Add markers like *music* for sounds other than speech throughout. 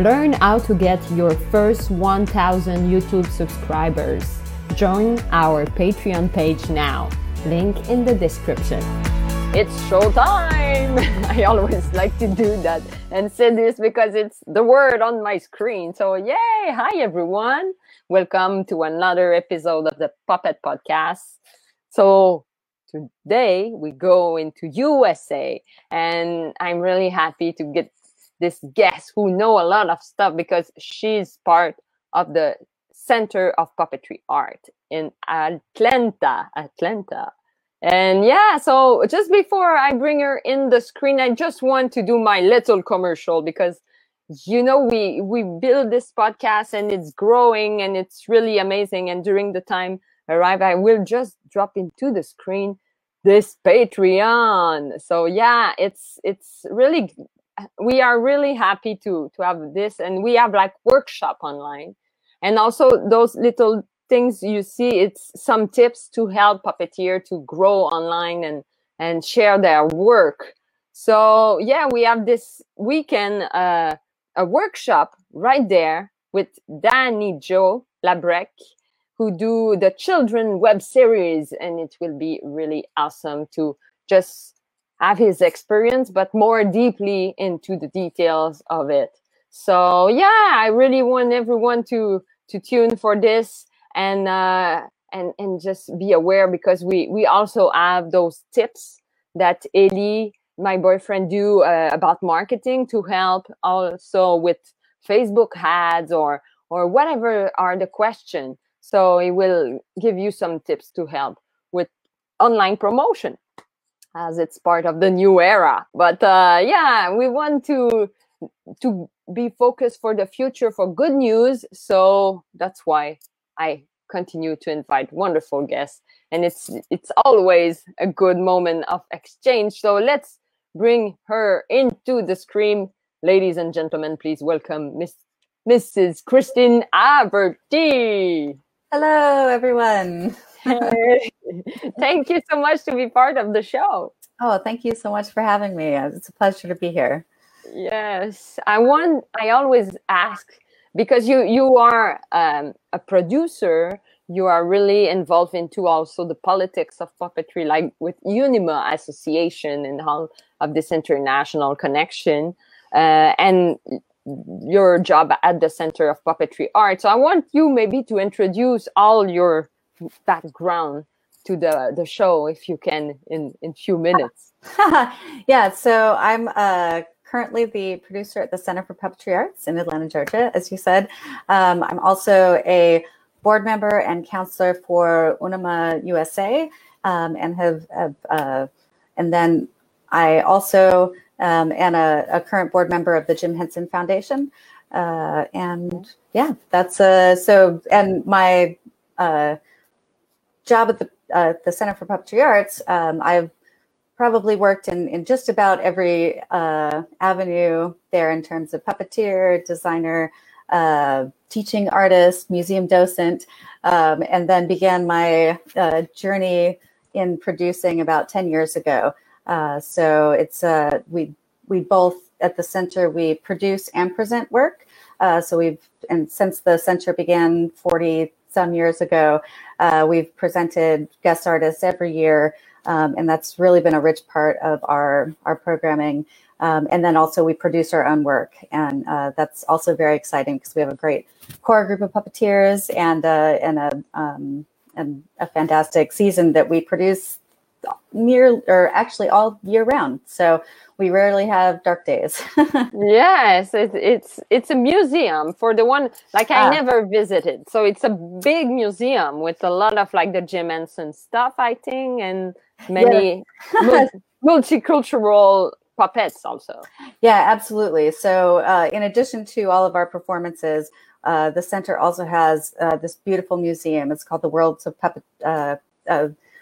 Learn how to get your first 1000 YouTube subscribers. Join our Patreon page now. Link in the description. It's showtime! *laughs* I always like to do that and say this because it's the word on my screen. So, yay! Hi, everyone. Welcome to another episode of the Puppet Podcast. So, today we go into USA and I'm really happy to get this guest who know a lot of stuff because she's part of the Center of Puppetry Art in Atlanta, Atlanta. And yeah, so just before I bring her in the screen, I just want to do my little commercial because you know we we build this podcast and it's growing and it's really amazing. And during the time arrive, I will just drop into the screen this Patreon. So yeah, it's it's really we are really happy to to have this and we have like workshop online. And also those little things you see it's some tips to help puppeteer to grow online and and share their work. So yeah we have this weekend uh, a workshop right there with danny joe labrec who do the children web series and it will be really awesome to just have his experience but more deeply into the details of it so yeah i really want everyone to to tune for this and uh, and and just be aware because we we also have those tips that Eli, my boyfriend, do uh, about marketing to help also with Facebook ads or or whatever are the question. So it will give you some tips to help with online promotion as it's part of the new era. But uh, yeah, we want to to be focused for the future for good news. So that's why I continue to invite wonderful guests, and it's it's always a good moment of exchange. So let's bring her into the screen, ladies and gentlemen. Please welcome Miss Mrs. Christine Averty. Hello, everyone. *laughs* thank you so much to be part of the show. Oh, thank you so much for having me. It's a pleasure to be here. Yes, I want. I always ask because you you are um, a producer you are really involved into also the politics of puppetry like with unima association and all of this international connection uh, and your job at the center of puppetry art so i want you maybe to introduce all your background to the the show if you can in in few minutes *laughs* yeah so i'm uh currently the producer at the Center for Puppetry Arts in Atlanta, Georgia, as you said. Um, I'm also a board member and counselor for Unima USA, um, and have, uh, and then I also um, am a, a, current board member of the Jim Henson Foundation. Uh, and yeah, that's uh, so. And my uh, job at the uh, the Center for Puppetry Arts, um, I've probably worked in, in just about every uh, avenue there in terms of puppeteer, designer, uh, teaching artist, museum docent, um, and then began my uh, journey in producing about 10 years ago. Uh, so it's uh, we we both at the center we produce and present work. So we've and since the center began 40 some years ago, we've presented guest artists every year. Um, and that's really been a rich part of our, our programming. Um, and then also we produce our own work. And uh, that's also very exciting because we have a great core group of puppeteers and, uh, and, a, um, and a fantastic season that we produce near or actually all year round. So we rarely have dark days. *laughs* yes, it's, it's it's a museum for the one like I ah. never visited. So it's a big museum with a lot of like the Jim Henson stuff, I think, and many yeah. *laughs* multicultural puppets also. Yeah, absolutely. So uh, in addition to all of our performances, uh, the center also has uh, this beautiful museum. It's called the Worlds of Puppet.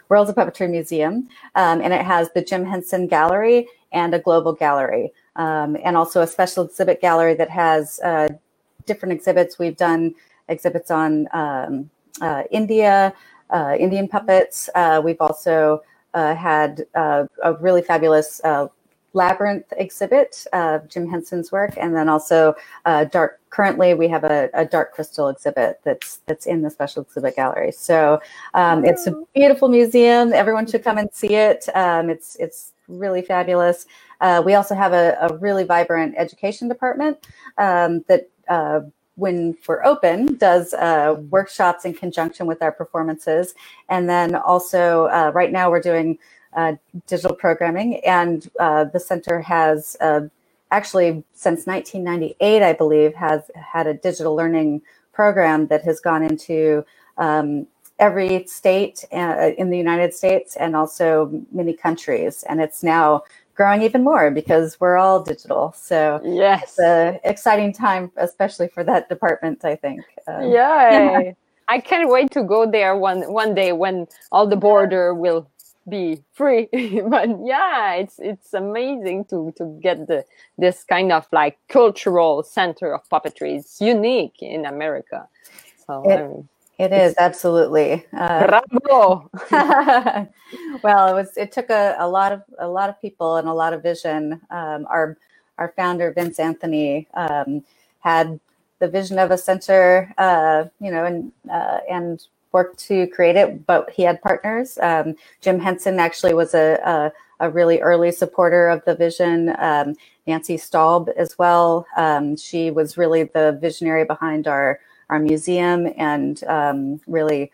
Worlds of Puppetry Museum, um, and it has the Jim Henson Gallery and a global gallery, um, and also a special exhibit gallery that has uh, different exhibits. We've done exhibits on um, uh, India, uh, Indian puppets. Uh, we've also uh, had uh, a really fabulous Labyrinth exhibit, uh, Jim Henson's work, and then also uh, dark. Currently, we have a, a, dark crystal exhibit that's that's in the special exhibit gallery. So um, it's a beautiful museum. Everyone should come and see it. Um, it's it's really fabulous. Uh, we also have a, a, really vibrant education department um, that. Uh, when we're open, does uh, workshops in conjunction with our performances. And then also, uh, right now, we're doing digital programming, and uh, the center has uh, actually since 1998, I believe, has had a digital learning program that has gone into um, every state uh, in the United States and also many countries, and it's now growing even more because we're all digital. So yes, it's an exciting time, especially for that department. I think. Um, yeah. I can't wait to go there one one day when all the border will be free. *laughs* But yeah it's it's amazing to to get the this kind of like cultural center of puppetry. It's unique in america. So it, um, it is absolutely. Uh, bravo! *laughs* *laughs* Well it was it took a, a lot of a lot of people and a lot of vision. Um, our our founder vince anthony um, had the vision of a center uh, you know and uh, and worked to create it, but he had partners. Um, Jim Henson actually was a, a, a, really early supporter of the vision. Um, Nancy Staub as well. Um, she was really the visionary behind our our museum and um, really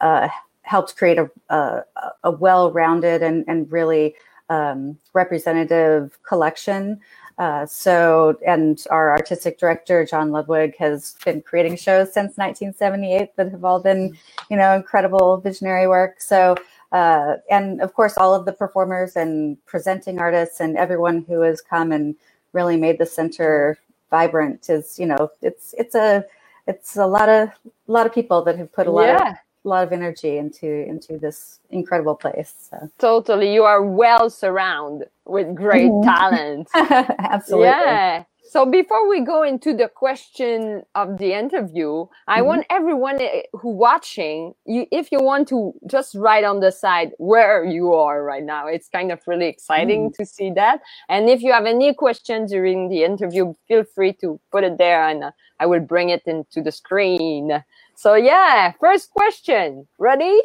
uh, helped create a, a, a well-rounded and, and really um, representative collection uh, so, and our artistic director, Jon Ludwig, has been creating shows since 1978 that have all been, you know, incredible visionary work. So, uh, and of course, all of the performers and presenting artists and everyone who has come and really made the center vibrant is, you know, it's it's a it's a lot of a lot of people that have put a lot yeah. of a lot of energy into into this incredible place. So. Totally, you are well surrounded with great mm-hmm. talent. *laughs* Absolutely. Yeah. So before we go into the question of the interview, I mm-hmm. want everyone eh, who watching, you, if you want to just write on the side where you are right now. It's kind of really exciting mm. to see that. And if you have any questions during the interview, feel free to put it there and uh, I will bring it into the screen. So yeah, first question. Ready?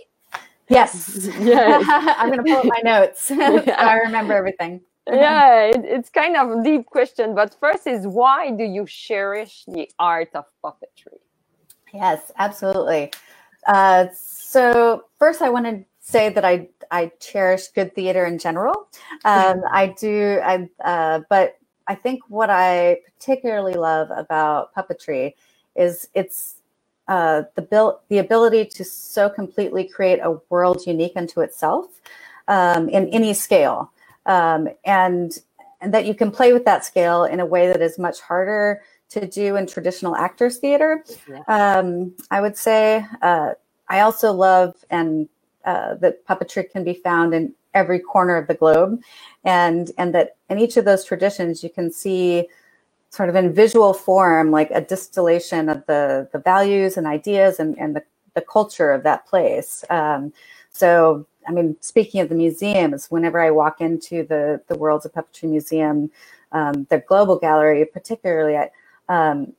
Yes. *laughs* yes. *laughs* I'm going to pull up my notes. yeah. *laughs* I remember everything. yeah, it, it's kind of a deep question, but first is why do you cherish the art of puppetry? Yes, absolutely. Uh, so first, I want to say that I I cherish good theater in general. Um, I do. I uh, but I think what I particularly love about puppetry is its uh, the the ability to so completely create a world unique unto itself um, in any scale, um, and and that you can play with that scale in a way that is much harder to do in traditional actors theater. Yeah. Um, I would say uh, I also love and uh, that puppetry can be found in every corner of the globe, and and that in each of those traditions you can see sort of in visual form, like a distillation of the, the values and ideas and, and the, the culture of that place. Um, so, I mean, speaking of the museums, whenever I walk into the, the Worlds of Puppetry Museum, um, the Global Gallery, particularly, I, um,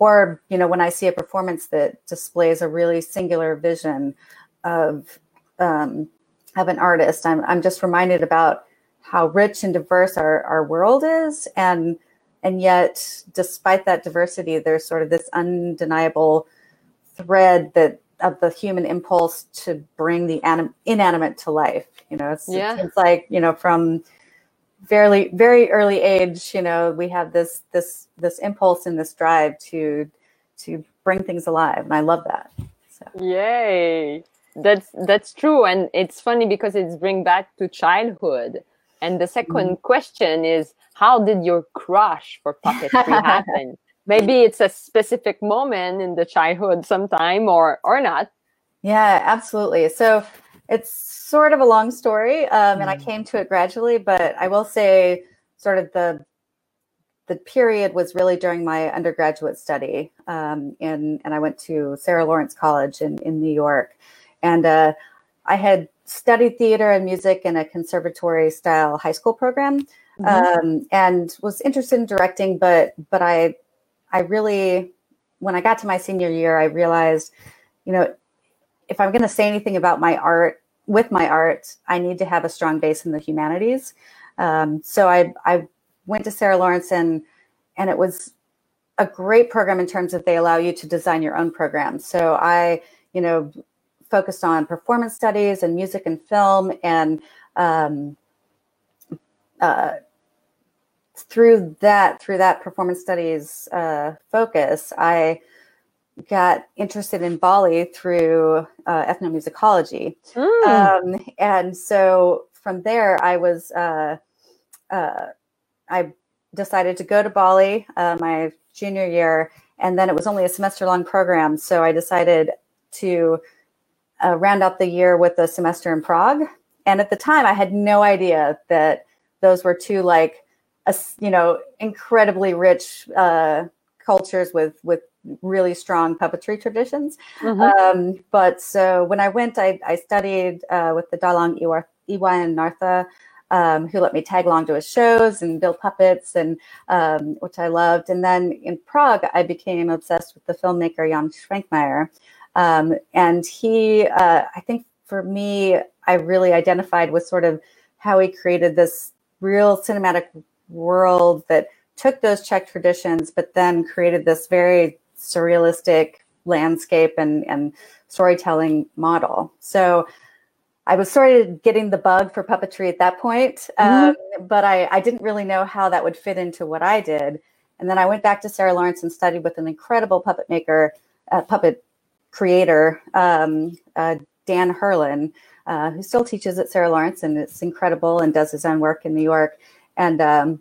or, you know, when I see a performance that displays a really singular vision of, um, of an artist, I'm, I'm just reminded about how rich and diverse our, our world is and and yet despite that diversity there's sort of this undeniable thread that of the human impulse to bring the anim- inanimate to life you know it's, yeah. it's like you know from very very early age you know we have this this this impulse and this drive to to bring things alive and i love that so. yay that's that's true and it's funny because it's bring back to childhood and the 2nd mm-hmm. question is how did your crush for puppetry *laughs* happen? Maybe it's a specific moment in the childhood sometime or or not. Yeah, absolutely. So it's sort of a long story, um, and I mm. came to it gradually. But I will say, sort of the the period was really during my undergraduate study, um, and and I went to Sarah Lawrence College in in New York, and uh, I had studied theater and music in a conservatory style high school program mm-hmm. um, and was interested in directing but but i i really when i got to my senior year i realized you know if i'm going to say anything about my art with my art i need to have a strong base in the humanities um, so i i went to sarah lawrence and and it was a great program in terms of they allow you to design your own program so i you know focused on performance studies and music and film and um, uh, through that through that performance studies uh, focus i got interested in bali through uh, ethnomusicology mm. um, and so from there i was uh, uh, i decided to go to bali uh, my junior year and then it was only a semester long program so i decided to uh, round out the year with a semester in Prague. And at the time, I had no idea that those were two like, a, you know, incredibly rich uh, cultures with with really strong puppetry traditions. Mm-hmm. Um, but so when I went, I, I studied uh, with the Dalang Iwa, Iwan Nartha, um, who let me tag along to his shows and build puppets, and um, which I loved. And then in Prague, I became obsessed with the filmmaker Jan Švankmajer. Um, and he, uh, I think for me, I really identified with sort of how he created this real cinematic world that took those Czech traditions, but then created this very surrealistic landscape and, and storytelling model. So I was sort of getting the bug for puppetry at that point, mm-hmm. um, but I, I didn't really know how that would fit into what I did. And then I went back to Sarah Lawrence and studied with an incredible puppet maker, uh, puppet creator, um, uh, Dan Hurlin, uh, who still teaches at Sarah Lawrence and it's incredible and does his own work in New York. And um,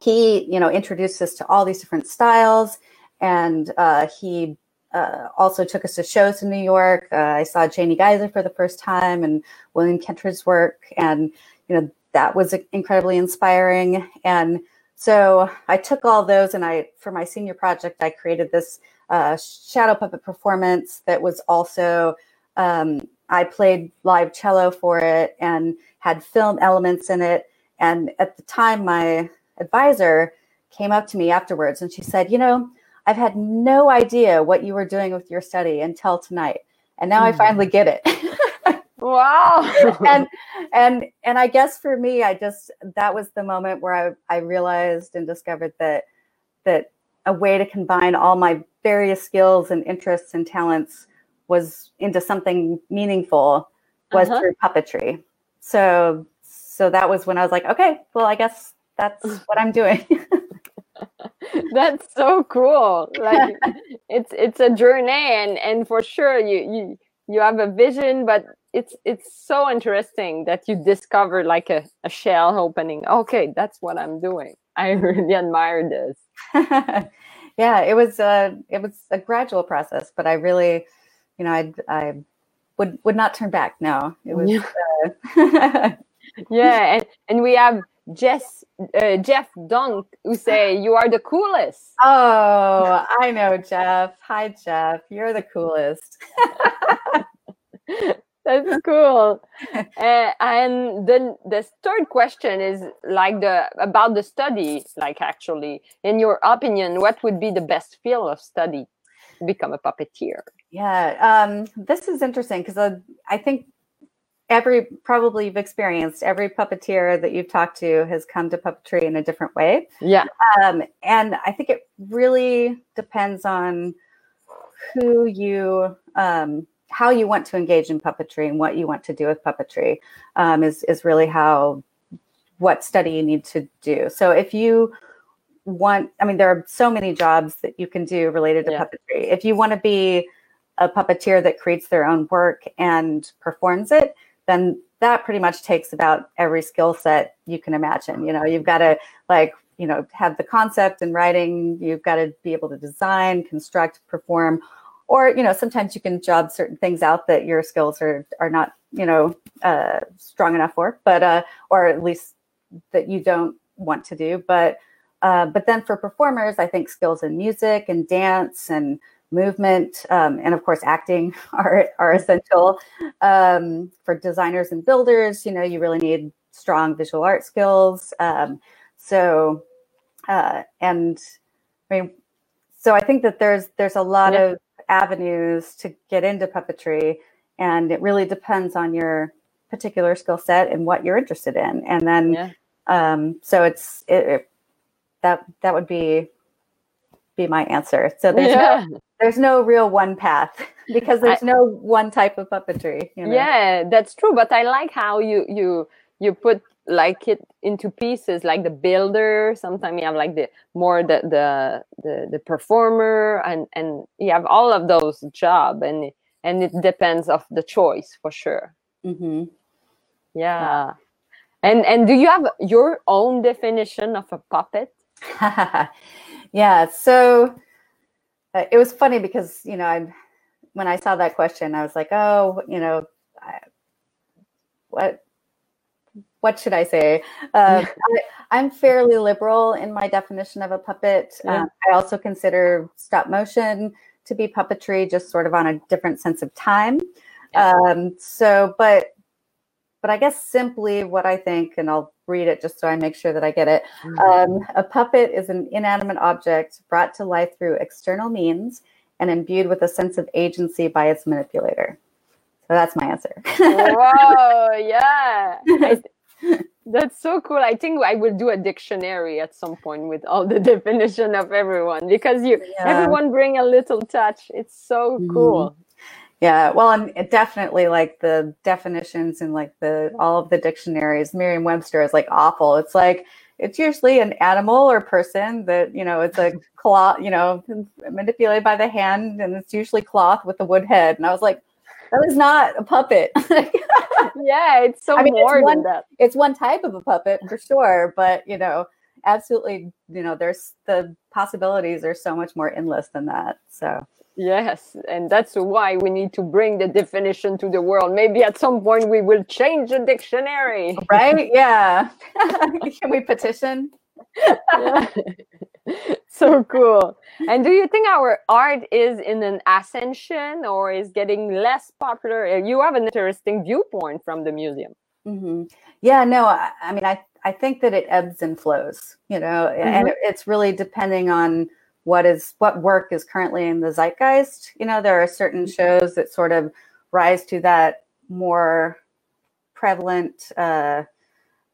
he, you know, introduced us to all these different styles. And uh, he uh, also took us to shows in New York. Uh, I saw Janie Geiser for the first time and William Kentridge's work. And, you know, that was incredibly inspiring. And so I took all those and I, for my senior project, I created this uh, shadow puppet performance that was also um, I played live cello for it and had film elements in it. And at the time, my advisor came up to me afterwards and she said, You know, I've had no idea what you were doing with your study until tonight. And now mm. I finally get it. *laughs* wow. and and and I guess for me, I just that was the moment where I, I realized and discovered that that a way to combine all my various skills and interests and talents was into something meaningful was uh-huh. through puppetry. So so that was when I was like, okay, well, I guess that's *laughs* what I'm doing. *laughs* that's so cool. Like *laughs* it's it's a journey and and for sure you you you have a vision, but it's it's so interesting that you discover like a, a shell opening. Okay, that's what I'm doing. I really admire this. Yeah, it was a it was a gradual process, but I really, you know, I I would would not turn back. No, it was. Uh... *laughs* yeah, and and we have Jess uh, Jeff Dunk who say you are the coolest. Oh, I know Jeff. Hi Jeff, you're the coolest. *laughs* That's *laughs* cool. uh, *laughs* and then the third question is like the about the study. Like actually, in your opinion, what would be the best field of study to become a puppeteer? Yeah, um, this is interesting because uh, I think every probably you've experienced every puppeteer that you've talked to has come to puppetry in a different way. Yeah, um, and I think it really depends on who you um, how you want to engage in puppetry and what you want to do with puppetry um, is is really how what study you need to do. So if you want, I mean, there are so many jobs that you can do related to yeah. puppetry. If you want to be a puppeteer that creates their own work and performs it, then that pretty much takes about every skill set you can imagine. You know, you've got to like, you know, have the concept and writing, you've got to be able to design, construct, perform or you know sometimes you can job certain things out that your skills are are not you know uh, strong enough for but uh, or at least that you don't want to do but uh, but then for performers i think skills in music and dance and movement, um, and of course, acting *laughs* are are essential um, for designers and builders. You know, you really need strong visual art skills. Um, so, uh, and I mean, so I think that there's there's a lot yeah. of avenues to get into puppetry, and it really depends on your particular skill set and what you're interested in. And then, yeah. um, so it's it, it, that that would be be my answer. So there's yeah. no there's no real one path *laughs* because there's I, no one type of puppetry. You know? Yeah, that's true. But I like how you you you put like it into pieces like the builder sometimes you have like the more the the the, the performer and and you have all of those job and and it depends of the choice for sure mm-hmm. yeah. and and do you have your own definition of a puppet *laughs* yeah so uh, it was funny because you know i when i saw that question i was like oh you know I, what what should I say? Uh, I, am fairly liberal in my definition of a puppet. Yeah. Um, I also consider stop motion to be puppetry, just sort of on a different sense of time. Yeah. Um, so, but but I guess simply what I think, and I'll read it just so I make sure that I get it. Mm-hmm. Um, a puppet is an inanimate object brought to life through external means and imbued with a sense of agency by its manipulator. So that's my answer. *laughs* Whoa, yeah. I, *laughs* *laughs* that's so cool. I think I will do a dictionary at some point with all the *laughs* definition of everyone because you yeah. everyone bring a little touch. It's so mm-hmm. cool. Yeah, well, and definitely like the definitions and like the all of the dictionaries, Merriam-Webster is like awful. It's like it's usually an animal or person that you know it's a *laughs* cloth, you know, manipulated by the hand, and it's usually cloth with a wood head. And I was like, that is not a puppet. *laughs* yeah, it's so I mean, more it's one, than that. It's one type of a puppet for sure, but you know, absolutely, you know, there's the possibilities are so much more endless than that. So Yes, and that's why we need to bring the definition to the world. Maybe at some point we will change the dictionary. *laughs* Right? Yeah. *laughs* Can we petition? yeah. So *laughs* cool. And do you think our art is in an ascension or is getting less popular? You have an interesting viewpoint from the museum. Mm-hmm. Yeah, no, I, I, mean, I, I think that it ebbs and flows, you know, mm-hmm. and it, it's really depending on what is what work is currently in the zeitgeist. You know, there are certain mm-hmm. shows that sort of rise to that more prevalent uh,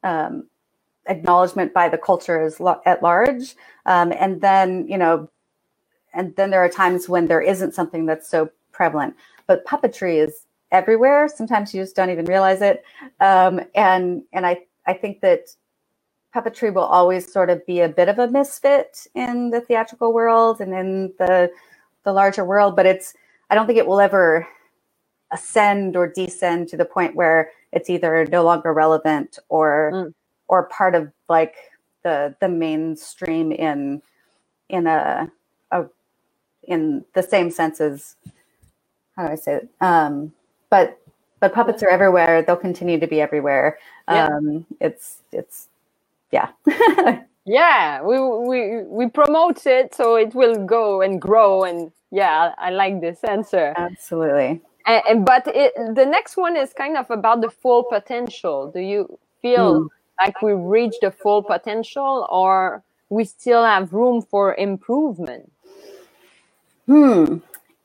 um, acknowledgement by the culture as lo- at large. Um, and then, you know, and then there are times when there isn't something that's so prevalent. But puppetry is everywhere. Sometimes you just don't even realize it. Um, and and I I think that puppetry will always sort of be a bit of a misfit in the theatrical world and in the the larger world. But it's I don't think it will ever ascend or descend to the point where it's either no longer relevant or mm or part of like the the mainstream in in a, a in the same sense as how do I say it? Um, but but puppets are everywhere. They'll continue to be everywhere. Yeah. Um, it's it's yeah. *laughs* yeah, we we we promote it so it will go and grow and yeah, I like this answer. Absolutely. And, and but it, the next one is kind of about the full potential. Do you feel mm like we reached the full potential or we still have room for improvement hmm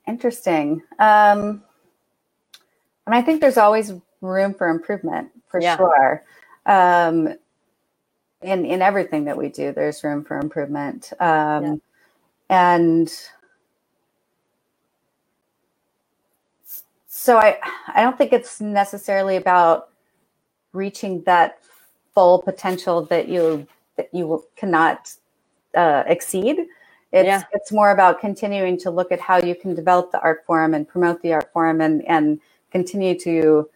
interesting um and i think there's always room for improvement for yeah. sure um in in everything that we do there's room for improvement um yeah. and so i i don't think it's necessarily about reaching that full potential that you that you cannot uh, exceed. It's yeah. it's more about continuing to look at how you can develop the art form and promote the art form and and continue to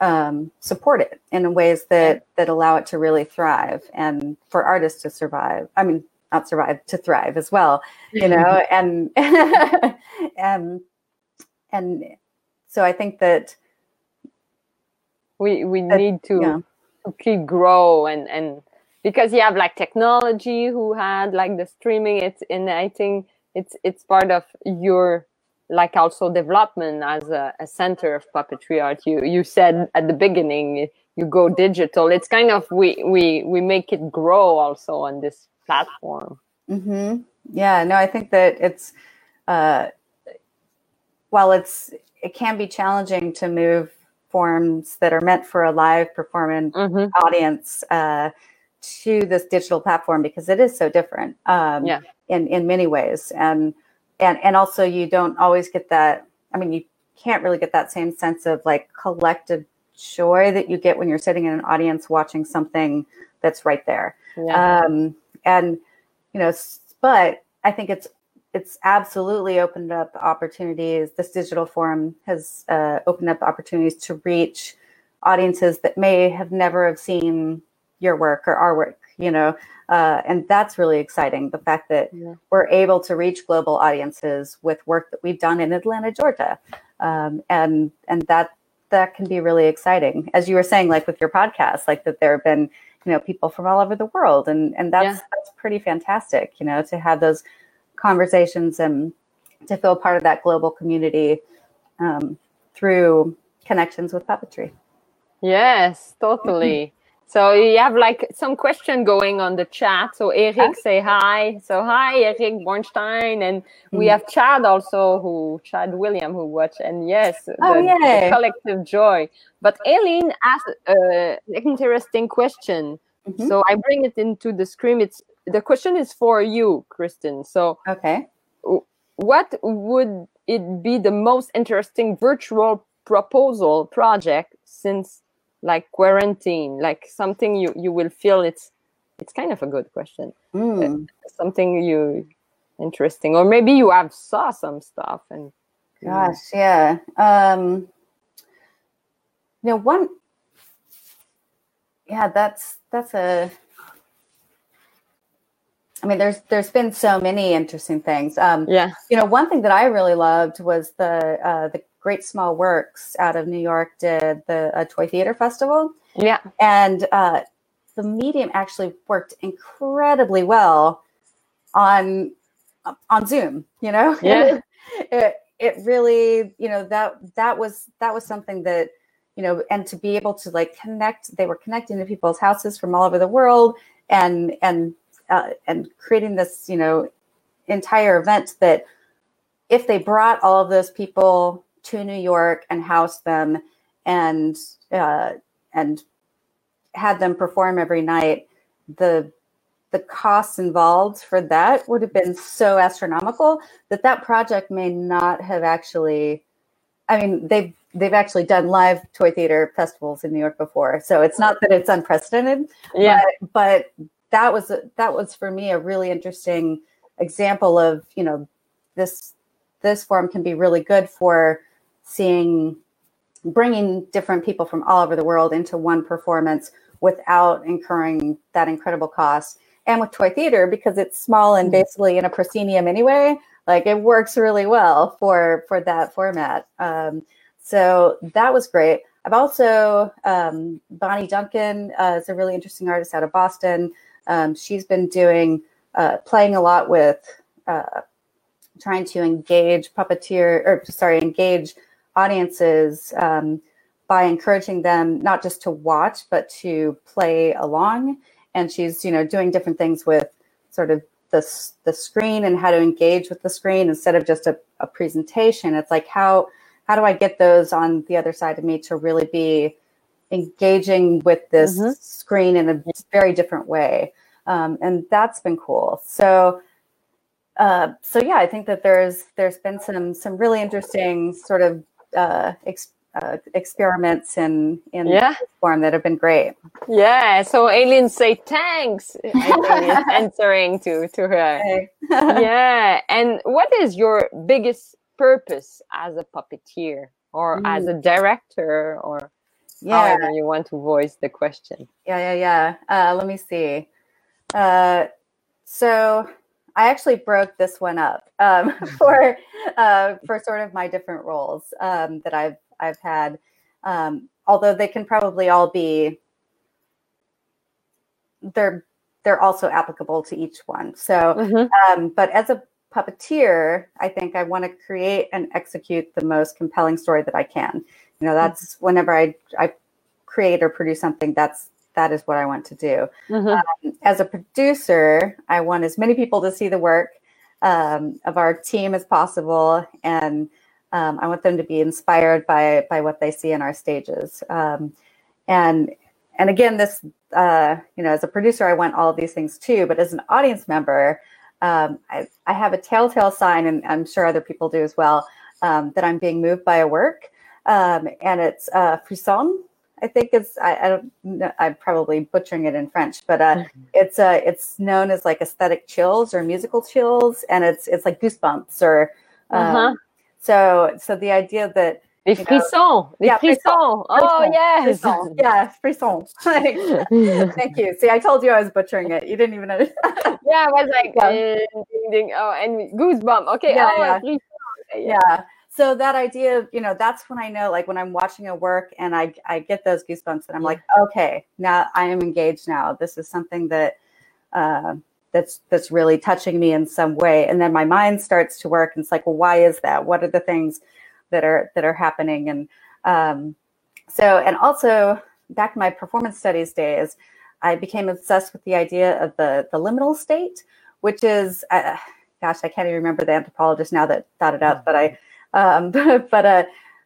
um, support it in ways that that allow it to really thrive and for artists to survive. I mean, not survive to thrive as well. You know, and *laughs* and and so I think that we we that, need to yeah to keep grow and and because you have like technology who had like the streaming it's and i think it's it's part of your like also development as a, a, center of puppetry art. You you said at the beginning you go digital. It's kind of we we we make it grow also on this platform. Mm-hmm. Yeah, no, I think that it's uh, while it's it can be challenging to move forms that are meant for a live performing mm-hmm. audience uh, to this digital platform because it is so different um, yeah. in in many ways and and and also you don't always get that i mean you can't really get that same sense of like collective joy that you get when you're sitting in an audience watching something that's right there yeah. um, and you know but i think it's it's absolutely opened up opportunities this digital forum has uh, opened up opportunities to reach audiences that may have never have seen your work or our work you know uh, and that's really exciting the fact that yeah. we're able to reach global audiences with work that we've done in atlanta georgia um, and and that that can be really exciting as you were saying like with your podcast like that there have been you know people from all over the world and and that's yeah. that's pretty fantastic you know to have those conversations and to feel part of that global community um, through connections with puppetry yes totally *laughs* so you have like some question going on the chat. So Eric say hi. So hi Eric Bornstein, and we mm. have Chad also who Chad William who watch and yes, oh, the, the collective joy. But Aileen asked an interesting question. Mm-hmm. So I bring it into the screen. It's the question is for you, Kristen. So okay, what would it be the most interesting virtual proposal project since like quarantine? Like something you you will feel it's it's kind of a good question. Mm. something you interesting. Or maybe you have saw some stuff and gosh yeah. Um you know one yeah that's that's a I mean, there's there's been so many interesting things. Um, yeah. You know, one thing that I really loved was the uh, the Great Small Works out of New York did the uh, Toy Theater Festival. Yeah. And uh, the medium actually worked incredibly well on on Zoom, you know? Yeah. *laughs* it, it really, you know, that that was that was something that, you know, and to be able to like connect, they were connecting to people's houses from all over the world and and uh, and creating this, you know, entire event that if they brought all of those people to New York and housed them and uh, and had them perform every night, the the costs involved for that would have been so astronomical that that project may not have actually. I mean, they've they've actually done live toy theater festivals in New York before, so it's not that it's unprecedented. Yeah, but, but that was that was for me a really interesting example of you know this this form can be really good for seeing bringing different people from all over the world into one performance without incurring that incredible cost. And with Toy Theater, because it's small and mm-hmm. basically in a proscenium anyway, like it works really well for for that format. Um, so that was great. I've also um, Bonnie Duncan uh, is a really interesting artist out of Boston. Um, she's been doing uh, playing a lot with uh, trying to engage puppeteer or sorry engage audiences um, by encouraging them not just to watch but to play along. And she's you know doing different things with sort of the, the screen and how to engage with the screen instead of just a, a presentation. It's like how how do i get those on the other side of me to really be engaging with this mm-hmm. screen in a very different way um, and that's been cool so uh, so yeah i think that there's there's been some some really interesting sort of uh, ex- uh, experiments in in yeah. form that have been great. Yeah. So aliens say thanks. *laughs* answering to to her. *laughs* yeah. *laughs* And what is your biggest purpose as a puppeteer or mm. as a director or yeah. however you want to voice the question? Yeah, yeah, yeah. Uh, let me see. Uh, so I actually broke this one up um, *laughs* *laughs* for uh, for sort of my different roles um, that I've I've had. Um, although they can probably all be they're they're also applicable to each one. So, mm-hmm. Um, but as a puppeteer, I think I want to create and execute the most compelling story that I can. You know, that's mm-hmm. whenever I I create or produce something, that's that is what I want to do. Mm-hmm. Um, as a producer, I want as many people to see the work um, of our team as possible, and um, I want them to be inspired by by what they see in our stages. Um, and and again, this uh, you know, as a producer, I want all of these things too. But as an audience member, um, I, I, have a telltale sign, and I'm sure other people do as well, um, that I'm being moved by a work, and it's uh, frisson I think it's I, I don't know, I'm probably butchering it in French, but uh, mm-hmm. it's uh, it's known as like aesthetic chills or musical chills, and it's it's like goosebumps or um, uh-huh. so so the idea that Les frissons, les yeah, frissons. frissons. Oh yes, frissons. yeah, frissons. *laughs* *laughs* Thank you. See, I told you I was butchering it. You didn't even know. *laughs* yeah, I was like, yeah. uh, ding, ding. oh, and goosebump. Okay, yeah, oh, yeah. yeah. yeah so that idea you know that's when i know like when i'm watching a work and i i get those goosebumps and i'm like okay now i am engaged now. This is something that uh, that's that's really touching me in some way. And then my mind starts to work and it's like well why is that? What are the things that are that are happening? And um, so and also back in my performance studies days i became obsessed with the idea of the the liminal state which is uh, gosh i can't even remember the anthropologist now that thought it up but i um, but *laughs* but uh,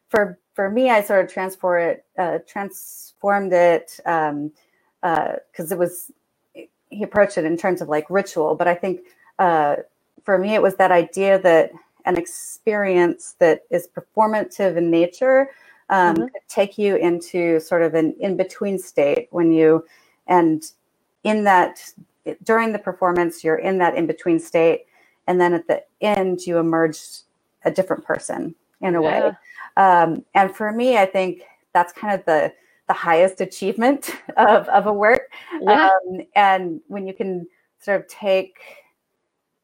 for for me, I sort of transform it, uh, transformed it because um, uh, it was he approached it in terms of like ritual. But I think uh, for me, it was that idea that an experience that is performative in nature um, mm-hmm. could take you into sort of an in between state when you and in that during the performance you're in that in between state and then at the end you emerge a different person in a yeah. way. Um, and for me, I think that's kind of the the highest achievement *laughs* of, of a work. Yeah. Um, and when you can sort of take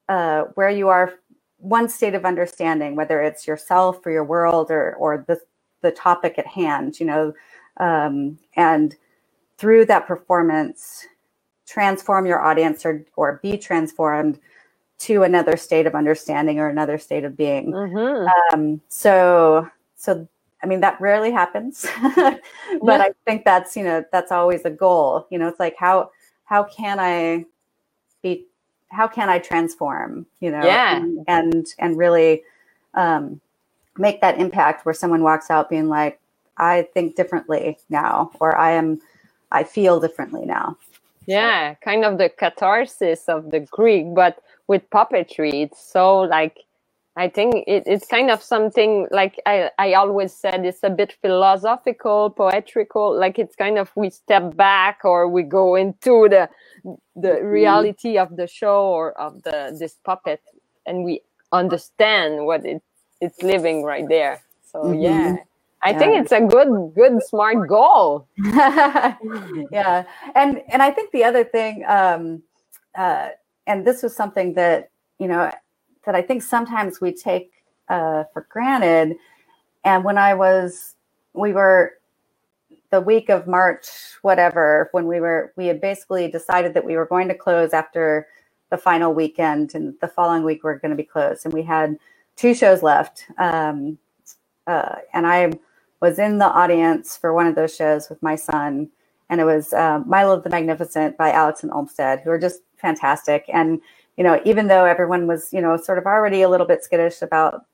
uh, where you are, one state of understanding, whether it's yourself or your world or or the the topic at hand, you know, um, and through that performance, transform your audience or or be transformed to another state of understanding or another state of being. Mm-hmm. Um, so, so I mean that rarely happens, *laughs* but yeah. I think that's you know that's always a goal. You know, it's like how how can I be how can I transform? You know, yeah, and and, and really um, make that impact where someone walks out being like, I think differently now, or I am I feel differently now. Yeah, kind of the catharsis of the Greek, but with puppetry it's so like i think it, it's kind of something like I, I always said it's a bit philosophical poetrical like it's kind of we step back or we go into the the mm-hmm. reality of the show or of the this puppet and we understand what it it's living right there so mm-hmm. yeah I yeah. think it's a good, good, smart goal. *laughs* yeah, and and I think the other thing, um, uh, and this was something that you know that I think sometimes we take uh, for granted. And when I was, we were the week of March, whatever, when we were, we had basically decided that we were going to close after the final weekend, and the following week we are going to be closed. And we had two shows left, um, uh, and I was in the audience for one of those shows with my son, and it was uh, Milo the Magnificent by Alex and Olmsted, who are just fantastic. And you know, even though everyone was you know sort of already a little bit skittish about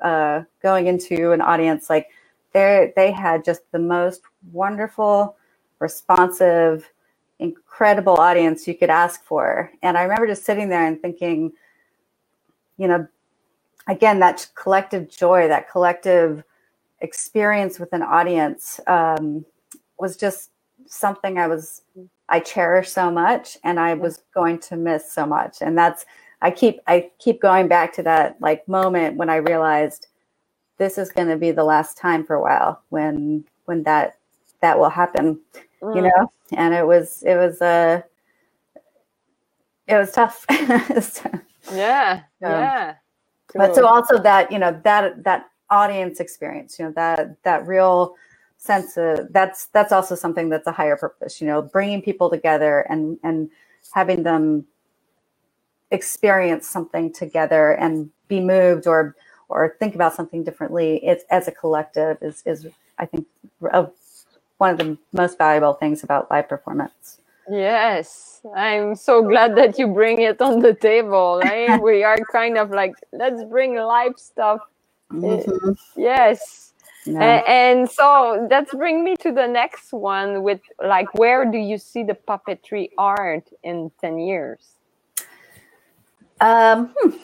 uh, going into an audience, like they they had just the most wonderful, responsive, incredible audience you could ask for. And I remember just sitting there and thinking, you know, again that collective joy, that collective experience with an audience um, was just something I was I cherish so much and I was going to miss so much. And that's I keep I keep going back to that like moment when I realized this is going to be the last time for a while when when that that will happen, mm. you know. And it was it was uh it was tough. *laughs* Yeah, yeah. But so also that you know that that audience experience, you know that that real sense of that's that's also something that's a higher purpose you know bringing people together and and having them experience something together and be moved or or think about something differently. It's as a collective is is i think a, one of the most valuable things about live performance. Yes. I'm so glad that you bring it on the table right? *laughs* we are kind of like let's bring live stuff. Mm-hmm. yes yeah. and so that's bring me to the next one with like where do you see the puppetry art in 10 years um hmm.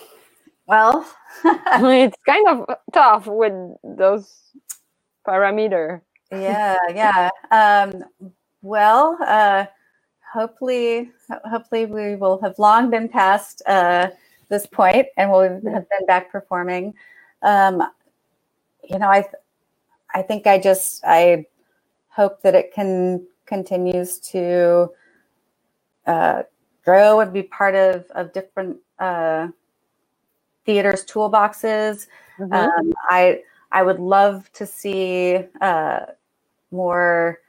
well *laughs* *laughs* it's kind of tough with those parameter yeah *laughs* yeah um well uh hopefully hopefully we will have long been past uh this point and we'll have been back performing um you know i I think I just I hope that it can continues to uh, grow and be part of of different uh, theaters toolboxes. Mm-hmm. Um, I I would love to see uh, more.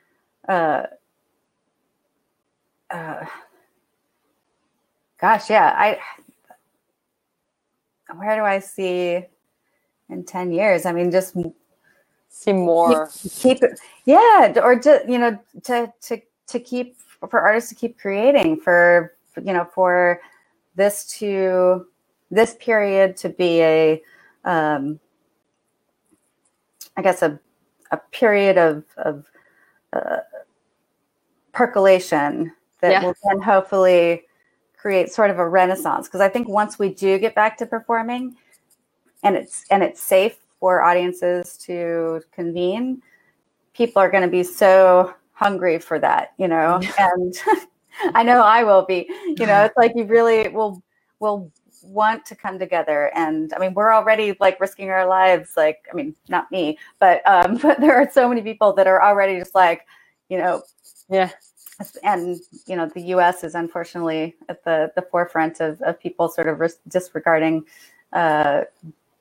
Uh, uh, gosh, yeah, I. Where do I see in ten years? I mean, just see more keep, yeah or to you know to to to keep for artists to keep creating for you know for this to this period to be a um i guess a a period of of uh, percolation that yeah. will then hopefully create sort of a renaissance because i think once we do get back to performing and it's and it's safe for audiences to convene, people are going to be so hungry for that, you know, *laughs* and *laughs* I know I will be, you know, *laughs* it's like you really will, will want to come together. And I mean, we're already like risking our lives. Like, I mean, not me, but, um, but there are so many people that are already just like, you know, yeah. And you know the U.S. is unfortunately at the the forefront of, of people sort of disregarding uh,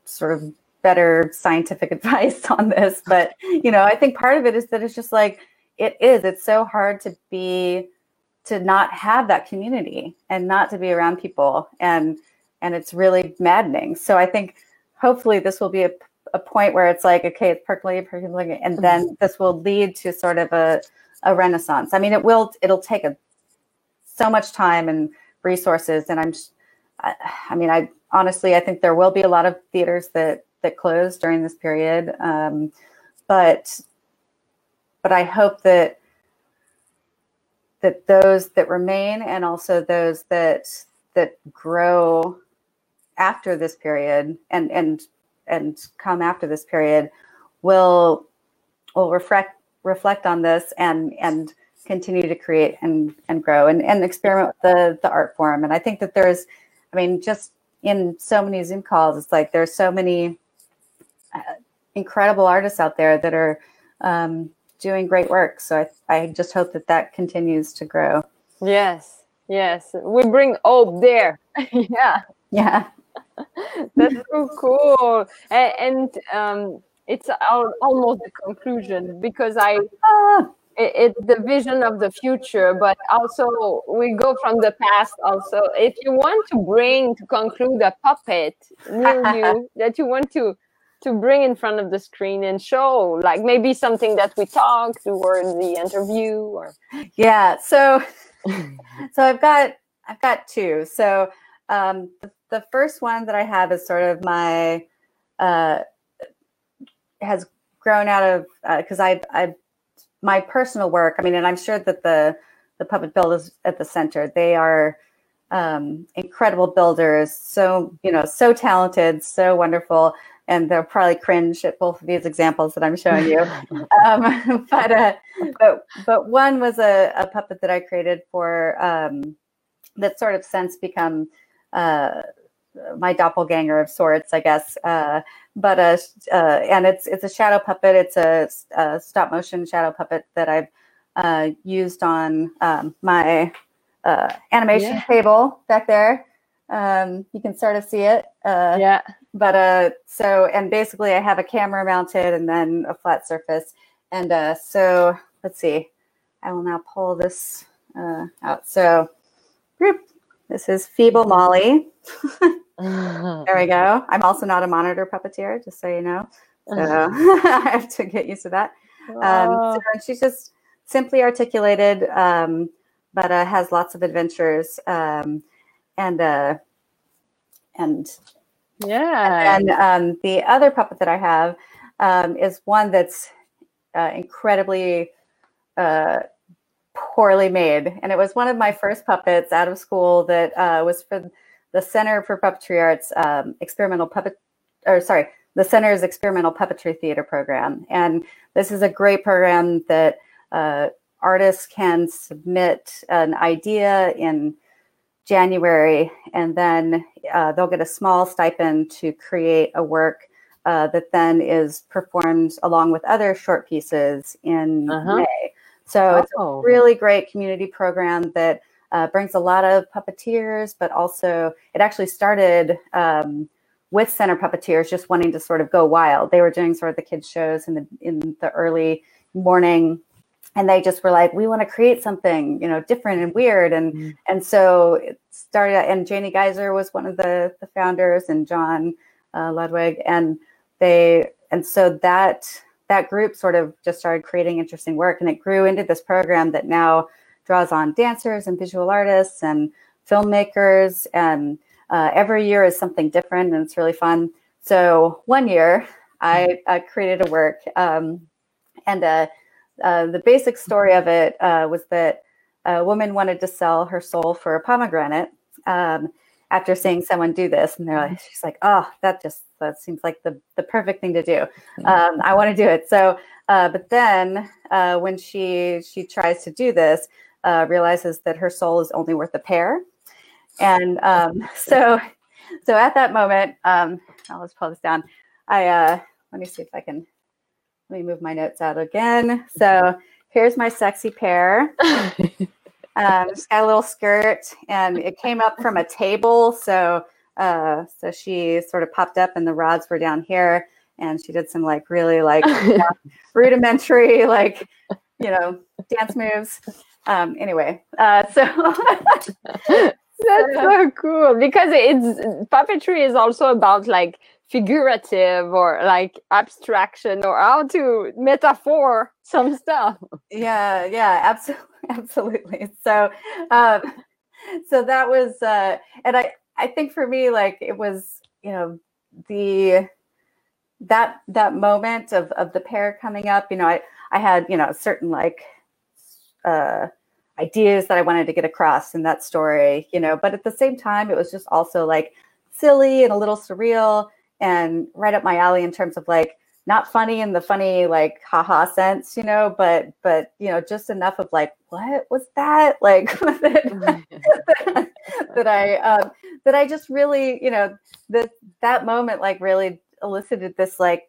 sort of better scientific *laughs* advice on this but you know i think part of it is that it's just like it is it's so hard to be to not have that community and not to be around people and and it's really maddening so i think hopefully this will be a, a point where it's like okay it's percolating percolating and then mm-hmm. this will lead to sort of a, a renaissance i mean it will it'll take a so much time and resources and i'm I, I mean i honestly i think there will be a lot of theaters that that closed during this period. Um, but but I hope that that those that remain and also those that that grow after this period and and and come after this period will will reflect reflect on this and and continue to create and and grow and, and experiment with the the art form and i think that there's i mean just in so many zoom calls it's like there's so many incredible artists out there that are um, doing great work. So I, I just hope that that continues to grow. Yes, yes, we bring hope there. *laughs* yeah, yeah, *laughs* that's so cool. And, and um, it's almost the conclusion because I. Ah it's the vision of the future but also we go from the past also if you want to bring to conclude a puppet near you *laughs* that you want to to bring in front of the screen and show like maybe something that we talked or the interview or yeah so *laughs* so i've got i've got two. So um the, the first one that i have is sort of my uh has grown out of because uh, i i my personal work i mean and i'm sure that the the puppet builders at the center they are um, incredible builders so you know so talented so wonderful and they'll probably cringe at both of these examples that I'm showing you. um, *laughs* but, uh, but but one was a, a, puppet that I created for um, that sort of since become uh, my doppelganger of sorts, I guess. Uh, but uh, uh, and it's it's a shadow puppet. It's a, a stop motion shadow puppet that I've uh, used on um, my animation yeah. table back there. Um, you can sort of see it. yeah but uh so and basically i have a camera mounted and then a flat surface and uh so let's see i will now pull this uh out so this is feeble molly *laughs* there we go. I'm also not a monitor puppeteer, just so you know. So *laughs* *laughs* I have to get used to that. Um, so she's just simply articulated, um, but uh, has lots of adventures. Um, and uh, and yeah. And um, the other puppet that I have um, is one that's uh, incredibly uh, poorly made, and it was one of my first puppets out of school that uh, was for the Center for Puppetry Arts um, experimental puppet, or sorry, the Center's experimental puppetry theater program, and this is a great program that uh, artists can submit an idea in January, and then uh, they'll get a small stipend to create a work uh, that then is performed along with other short pieces in uh-huh. May. So oh. it's a oh. really great community program that uh, brings a lot of puppeteers, but also it actually started um, with center puppeteers just wanting to sort of go wild. They were doing sort of the kids shows in the in the early morning and they just were like we want to create something you know different and weird and mm-hmm. and so it started and janie geiser was one of the the founders and jon uh, ludwig and they and so that that group sort of just started creating interesting work and it grew into this program that now draws on dancers and visual artists and filmmakers and uh, every year is something different and it's really fun so one year i, I created a work um, and uh, uh, the basic story of it uh, was that a woman wanted to sell her soul for a pomegranate um, after seeing someone do this, and they're like, she's like, oh, that just that seems like the the perfect thing to do. Um, I want to do it. So, uh, but then uh, when she she tries to do this, uh, realizes that her soul is only worth a pear, and um, *laughs* so so at that moment, um, I'll just pull this down. I let me see if I can let me move my notes out again. So here's my sexy pair. *laughs* um, just got a little skirt, and it came up from a table. So uh, so she sort of popped up, and the rods were down here, and she did some like really like *laughs* rudimentary like you know dance moves. Um, anyway, uh, so. *laughs* That's so cool because it's puppetry is also about like figurative or like abstraction or how to metaphor some stuff. Yeah, yeah, absolutely, *laughs* absolutely. So, um, so that was, uh, and I, I think for me, like it was, you know, the that that moment of of the pair coming up. You know, I I had you know certain like uh, ideas that I wanted to get across in that story. You know, but at the same time, it was just also like silly and a little surreal and right up my alley in terms of like not funny in the funny like haha sense, you know, but but you know, just enough of like, what was that? *laughs* Like *laughs* that, *laughs* that I um that I just really, you know, that that moment like really elicited this like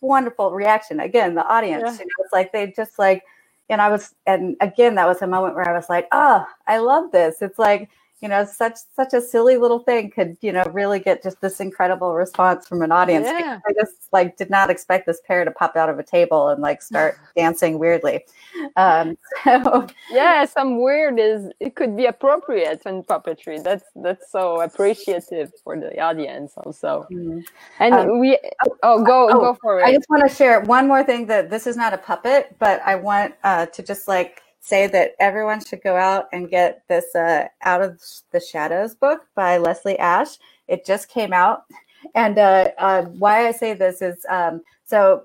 wonderful reaction. Again, the audience, yeah. you know, it's like they just like and I was and again that was a moment where I was like, oh, I love this. It's like you know such such a silly little thing could you know really get just this incredible response from an audience yeah. i just like did not expect this pair to pop out of a table and like start *sighs* dancing weirdly um *laughs* so yeah some weird is it could be appropriate in puppetry that's that's so appreciative for the audience also mm-hmm. and um, we oh go oh, go for it i just want to share one more thing that this is not a puppet but i want uh to just like say that everyone should go out and get this uh, Out of the Shadows book by Leslee Asch. It just came out. And uh, uh, why I say this is um, so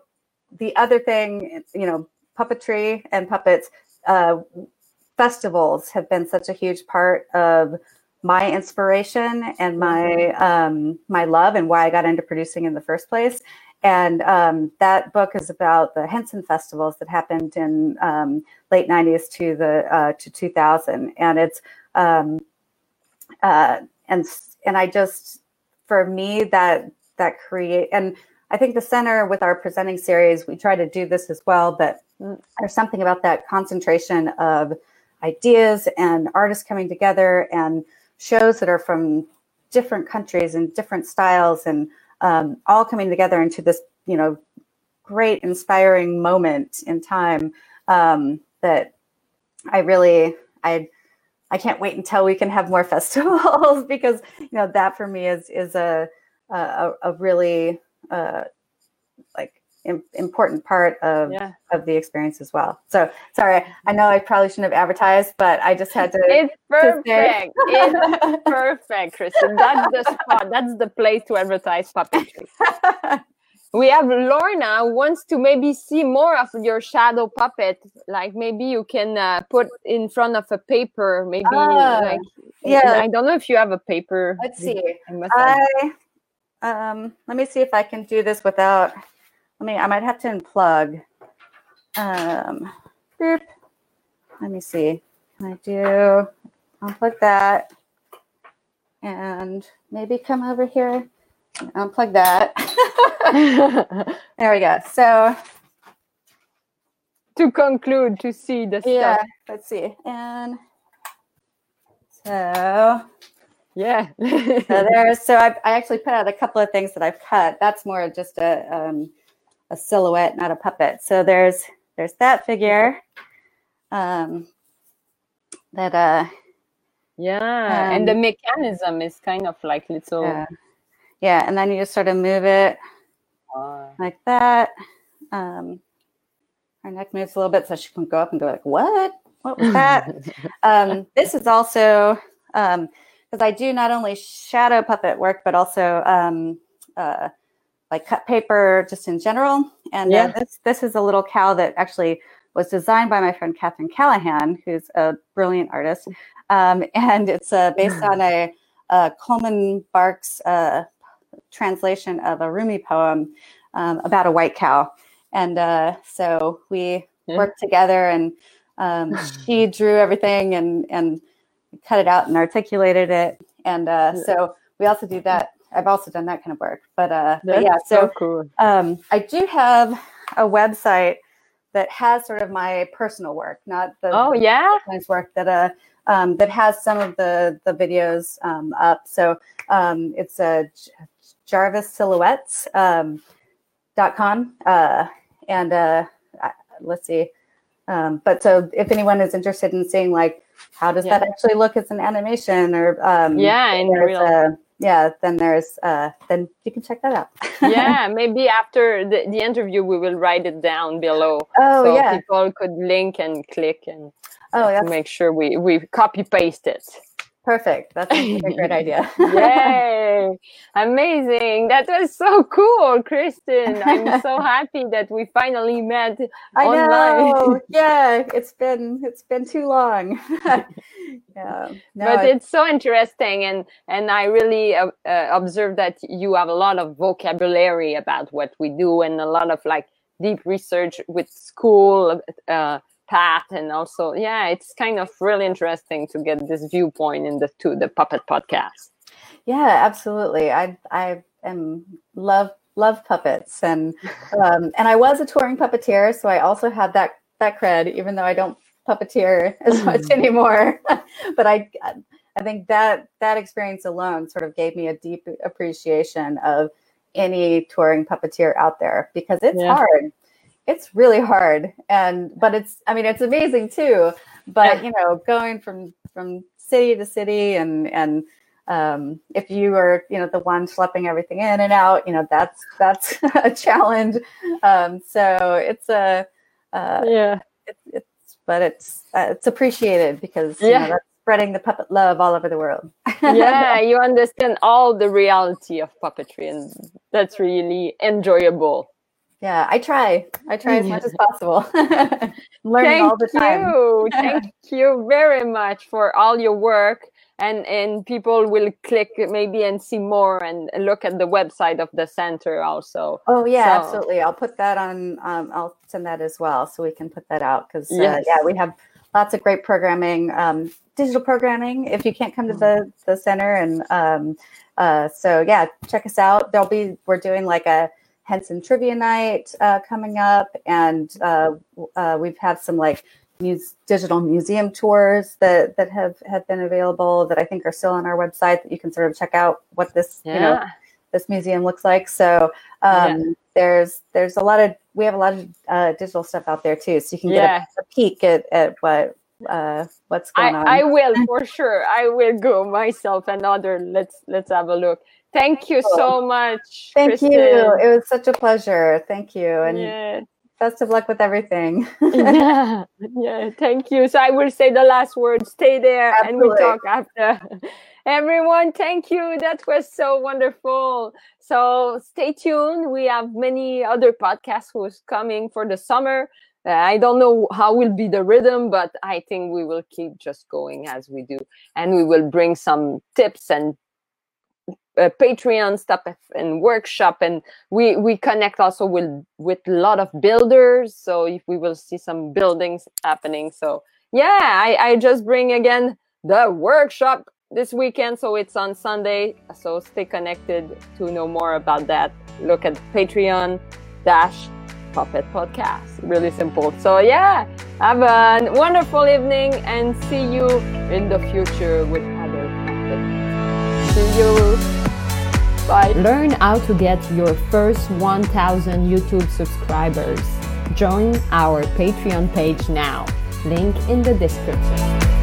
the other thing, you know, puppetry and puppets, uh, festivals have been such a huge part of my inspiration and my mm-hmm. um, my love and why I got into producing in the first place. And um, that book is about the Henson festivals that happened in um, late '90s to the uh, to 2000, and it's um, uh, and and I just for me that that create and I think the center with our presenting series we try to do this as well, but there's something about that concentration of ideas and artists coming together and shows that are from different countries and different styles and um, all coming together into this, you know, great inspiring moment in time um, that I really, I I can't wait until we can have more *laughs* festivals because you know that for me is is a a, a really uh, important part of Yeah. of the experience as well. So sorry, I know I probably shouldn't have advertised, but I just had to. It's to perfect. It's *laughs* perfect, Kristen. That's the spot. That's the place to advertise puppetry. We have Lorna wants to maybe see more of your shadow puppet. Like maybe you can uh, put in front of a paper. Maybe Ah, like yeah. I don't know if you have a paper. Let's see. I. I um let me see if I can do this without let me I might have to unplug. Um boop. Let me see. Can I do unplug that and maybe come over here and unplug that. *laughs* there we go. So to conclude, to see the yeah, stuff. let's see. And so Yeah. So there's so I've, I actually put out a couple of things that I've cut. That's more just a um, a silhouette, not a puppet. So there's there's that figure. Um, that uh yeah. and the Um, mechanism is kind of like little. yeah, yeah, and then you just sort of move it uh, like that. Um, her neck moves a little bit so she can go up and go like, "What? What was that?" *laughs* um, this is also because I do not only shadow puppet work, but also um, uh, like cut paper just in general. And Yeah. uh, this this is a little cow that actually was designed by my friend Catherine Callahan, who's a brilliant artist. Um, and it's uh, based on a, a Coleman Barks uh, translation of a Rumi poem um, about a white cow. And uh, so we Yeah. worked together, and um, she *laughs* drew everything and and cut it out and articulated it. And uh, so we also do that. I've also done that kind of work. But, uh, but yeah, so cool. um, I do have a website that has sort of my personal work, not the Oh yeah. work that uh um, that has some of the the videos um, up. So um, it's a Jarvis Silhouettes um, dot com uh, and uh, I- let's see. Um, but so if anyone is interested in seeing like how does Yeah. that actually look as an animation or um, Yeah, in real. uh, yeah, then there's uh, then you can check that out. yeah, *laughs* maybe after the, the interview, we will write it down below. Oh so yeah. people could link and click and Oh, that's make sure we, we copy paste it. Perfect. That's a great *laughs* idea. Yay! Amazing. That was so cool, Kristen. I'm *laughs* so happy that we finally met I online. know. *laughs* yeah, it's been it's been too long. yeah. No, but it's so interesting and and i really uh, uh, observe that you have a lot of vocabulary about what we do and a lot of like deep research with school uh, path and also yeah it's kind of really interesting to get this viewpoint in the to the puppet podcast yeah, absolutely. I I am love love puppets and *laughs* um, and I was a touring puppeteer, so I also had that that cred, even though I don't puppeteer as much *laughs* anymore. *laughs* but I I think that that experience alone sort of gave me a deep appreciation of any touring puppeteer out there because it's Yeah. hard. It's really hard, and but it's I mean it's amazing too. But you know, going from from city to city and and um, if you are you know the one schlepping everything in and out you know that's that's *laughs* a challenge. Um, so it's a uh, yeah. it's, it's but it's uh, it's appreciated because you Yeah. know, that's spreading the puppet love all over the world. *laughs* Yeah you understand all the reality of puppetry and that's really enjoyable yeah i try i try as much as *laughs* possible *laughs* learning all the time you. Thank *laughs* you very much for all your work. And and people will click maybe and see more and look at the website of the center also. Oh yeah, So- absolutely. I'll put that on. Um, I'll send that as well, so we can put that out because uh, Yes. yeah, we have lots of great programming, um, digital programming. If you can't come to the the center, and um, uh, so yeah, check us out. There'll be we're doing like a Henson trivia night uh, coming up, and uh, uh, we've had some like muse- digital museum tours that that have have been available that I think are still on our website that you can sort of check out what this Yeah. you know this museum looks like. So um, there's there's a lot of we have a lot of uh, digital stuff out there too, so you can get Yeah. a, a peek at, at what uh, what's going I, on. I will *laughs* for sure. I will go myself and other. Let's let's have a look. Thank you so much. Thank Kristen. you. It was such a pleasure. Thank you. And Yeah. best of luck with everything. *laughs* *laughs* yeah, yeah. Thank you. So I will say the last word. Stay there, and we Absolutely. talk after. *laughs* Everyone, thank you. That was so wonderful. So stay tuned. We have many other podcasts who's coming for the summer. Uh, I don't know how will be the rhythm, but I think we will keep just going as we do, and we will bring some tips and uh, Patreon stuff and workshop, and we we connect also with with a lot of builders. So if we will see some buildings happening, so yeah, I I just bring again the workshop this weekend. So it's on Sunday. So stay connected to know more about that. Look at Patreon dash Puppet Podcast. Really simple. So yeah, have a wonderful evening and see you in the future with other puppets. See you. Bye. Learn how to get your first 1000 YouTube subscribers. Join our Patreon page now. Link in the description.